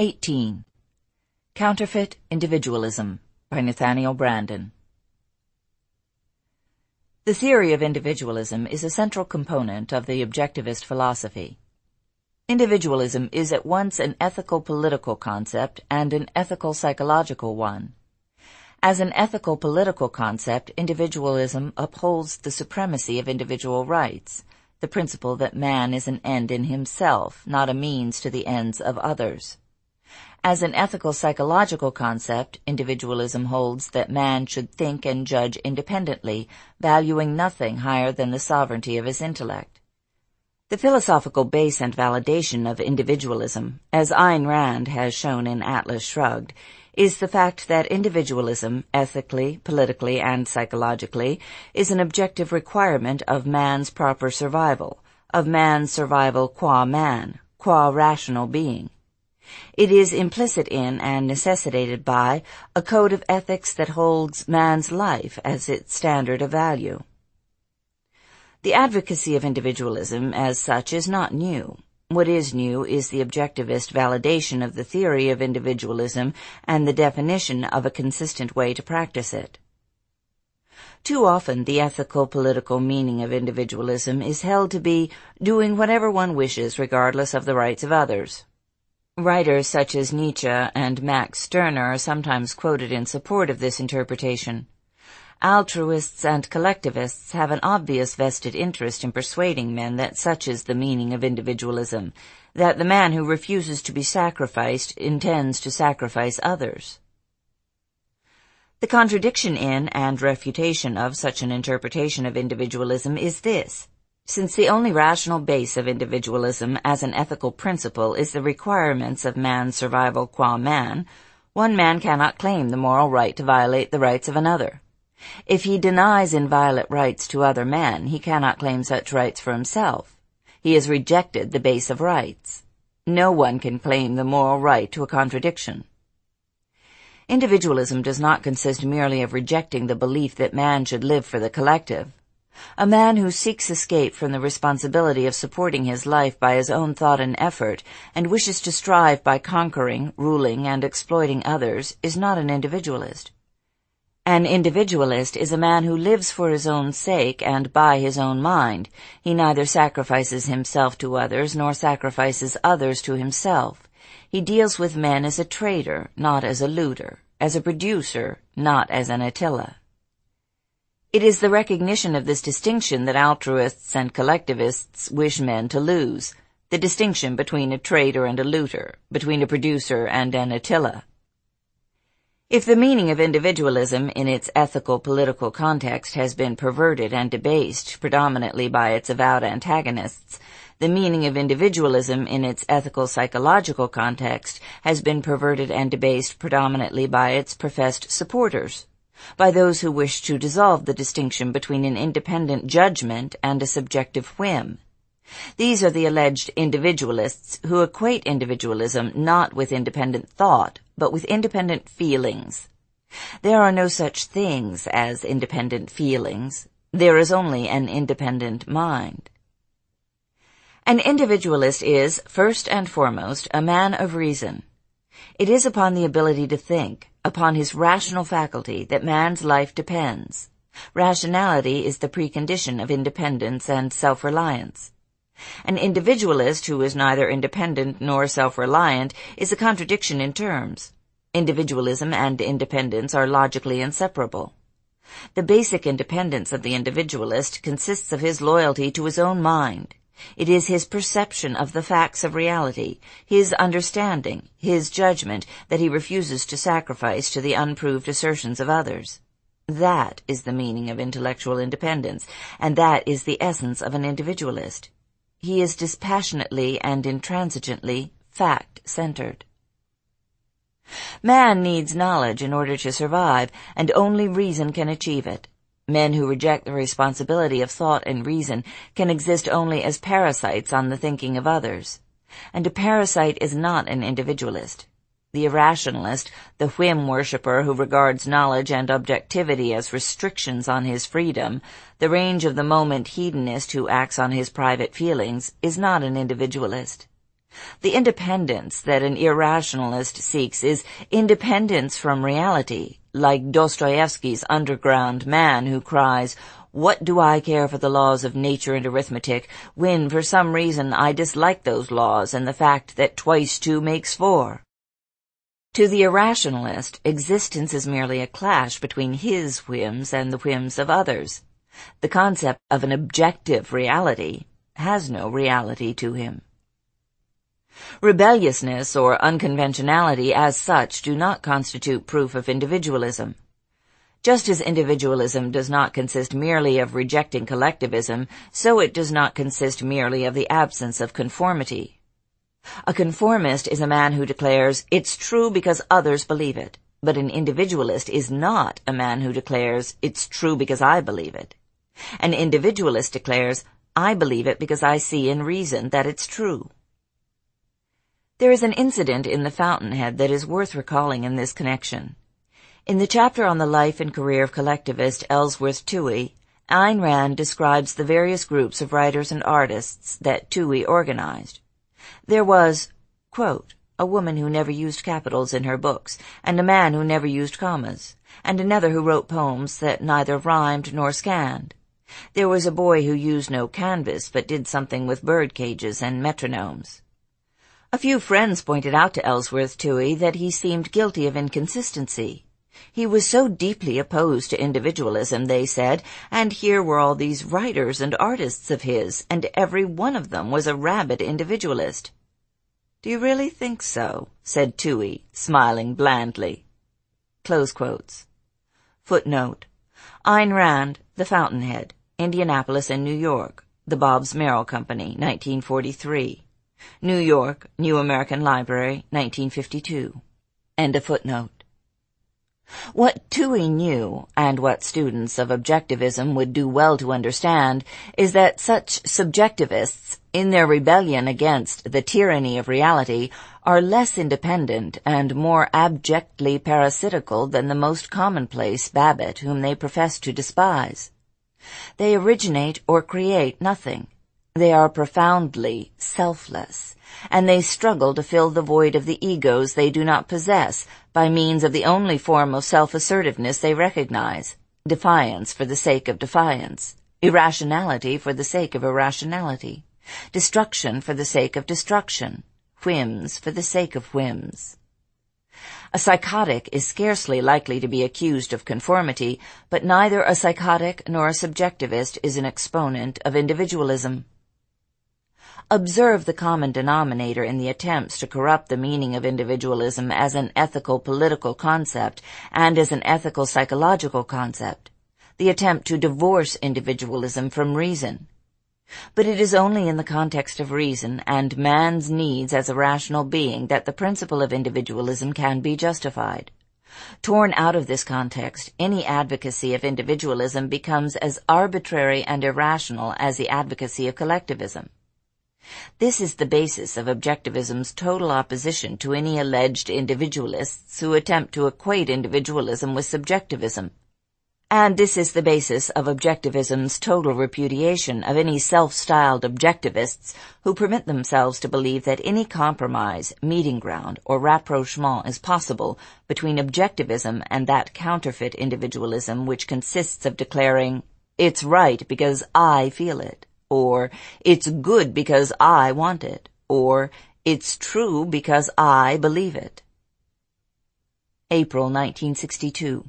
18. Counterfeit Individualism by Nathaniel Branden. The theory of individualism is a central component of the objectivist philosophy. Individualism is at once an ethical political concept and an ethical psychological one. As an ethical political concept, individualism upholds the supremacy of individual rights, the principle that man is an end in himself, not a means to the ends of others. As an ethical psychological concept, individualism holds that man should think and judge independently, valuing nothing higher than the sovereignty of his intellect. The philosophical base and validation of individualism, as Ayn Rand has shown in Atlas Shrugged, is the fact that individualism, ethically, politically, and psychologically, is an objective requirement of man's proper survival, of man's survival qua man, qua rational being. It is implicit in and necessitated by a code of ethics that holds man's life as its standard of value. The advocacy of individualism as such is not new. What is new is the objectivist validation of the theory of individualism and the definition of a consistent way to practice it. Too often the ethical political meaning of individualism is held to be doing whatever one wishes regardless of the rights of others. Writers such as Nietzsche and Max Stirner are sometimes quoted in support of this interpretation. Altruists and collectivists have an obvious vested interest in persuading men that such is the meaning of individualism, that the man who refuses to be sacrificed intends to sacrifice others. The contradiction in and refutation of such an interpretation of individualism is this. Since the only rational base of individualism as an ethical principle is the requirements of man's survival qua man, one man cannot claim the moral right to violate the rights of another. If he denies inviolate rights to other men, he cannot claim such rights for himself. He has rejected the base of rights. No one can claim the moral right to a contradiction. Individualism does not consist merely of rejecting the belief that man should live for the collective. A man who seeks escape from the responsibility of supporting his life by his own thought and effort, and wishes to strive by conquering, ruling, and exploiting others, is not an individualist. An individualist is a man who lives for his own sake and by his own mind. He neither sacrifices himself to others nor sacrifices others to himself. He deals with men as a trader, not as a looter, as a producer, not as an Attila. It is the recognition of this distinction that altruists and collectivists wish men to lose, the distinction between a trader and a looter, between a producer and an Attila. If the meaning of individualism in its ethical political context has been perverted and debased predominantly by its avowed antagonists, the meaning of individualism in its ethical psychological context has been perverted and debased predominantly by its professed supporters, by those who wish to dissolve the distinction between an independent judgment and a subjective whim. These are the alleged individualists who equate individualism not with independent thought, but with independent feelings. There are no such things as independent feelings. There is only an independent mind. An individualist is, first and foremost, a man of reason. It is upon the ability to think, upon his rational faculty, that man's life depends. Rationality is the precondition of independence and self-reliance. An individualist who is neither independent nor self-reliant is a contradiction in terms. Individualism and independence are logically inseparable. The basic independence of the individualist consists of his loyalty to his own mind. It is his perception of the facts of reality, his understanding, his judgment that he refuses to sacrifice to the unproved assertions of others. That is the meaning of intellectual independence, and that is the essence of an individualist. He is dispassionately and intransigently fact-centered. Man needs knowledge in order to survive, and only reason can achieve it. Men who reject the responsibility of thought and reason can exist only as parasites on the thinking of others. And a parasite is not an individualist. The irrationalist, the whim worshipper who regards knowledge and objectivity as restrictions on his freedom, the range of the moment hedonist who acts on his private feelings, is not an individualist. The independence that an irrationalist seeks is independence from reality, like Dostoevsky's underground man who cries, what do I care for the laws of nature and arithmetic when for some reason I dislike those laws and the fact that twice two makes four? To the irrationalist, existence is merely a clash between his whims and the whims of others. The concept of an objective reality has no reality to him. Rebelliousness or unconventionality as such do not constitute proof of individualism. Just as individualism does not consist merely of rejecting collectivism, so it does not consist merely of the absence of conformity. A conformist is a man who declares, it's true because others believe it, but an individualist is not a man who declares, it's true because I believe it. An individualist declares, I believe it because I see in reason that it's true. There is an incident in the Fountainhead that is worth recalling in this connection. In the chapter on the life and career of collectivist Ellsworth Toohey, Ayn Rand describes the various groups of writers and artists that Toohey organized. There was, quote, a woman who never used capitals in her books, and a man who never used commas, and another who wrote poems that neither rhymed nor scanned. There was a boy who used no canvas, but did something with bird cages and metronomes. A few friends pointed out to Ellsworth Toohey that he seemed guilty of inconsistency. He was so deeply opposed to individualism, they said, and here were all these writers and artists of his, and every one of them was a rabid individualist. Do you really think so? said Toohey, smiling blandly. Close quotes. Footnote. Ayn Rand, The Fountainhead, Indianapolis and New York, The Bobbs-Merrill Company, 1943. New York, New American Library, 1952. End of footnote. What Toohey knew, and what students of objectivism would do well to understand, is that such subjectivists, in their rebellion against the tyranny of reality, are less independent and more abjectly parasitical than the most commonplace Babbitt whom they profess to despise. They originate or create nothing. They are profoundly selfless, and they struggle to fill the void of the egos they do not possess by means of the only form of self-assertiveness they recognize, defiance for the sake of defiance, irrationality for the sake of irrationality, destruction for the sake of destruction, whims for the sake of whims. A psychotic is scarcely likely to be accused of conformity, but neither a psychotic nor a subjectivist is an exponent of individualism. Observe the common denominator in the attempts to corrupt the meaning of individualism as an ethical political concept and as an ethical psychological concept. The attempt to divorce individualism from reason. But it is only in the context of reason and man's needs as a rational being that the principle of individualism can be justified. Torn out of this context, any advocacy of individualism becomes as arbitrary and irrational as the advocacy of collectivism. This is the basis of objectivism's total opposition to any alleged individualists who attempt to equate individualism with subjectivism. And this is the basis of objectivism's total repudiation of any self-styled objectivists who permit themselves to believe that any compromise, meeting ground, or rapprochement is possible between objectivism and that counterfeit individualism which consists of declaring, it's right because I feel it or it's good because I want it, or it's true because I believe it. April 1962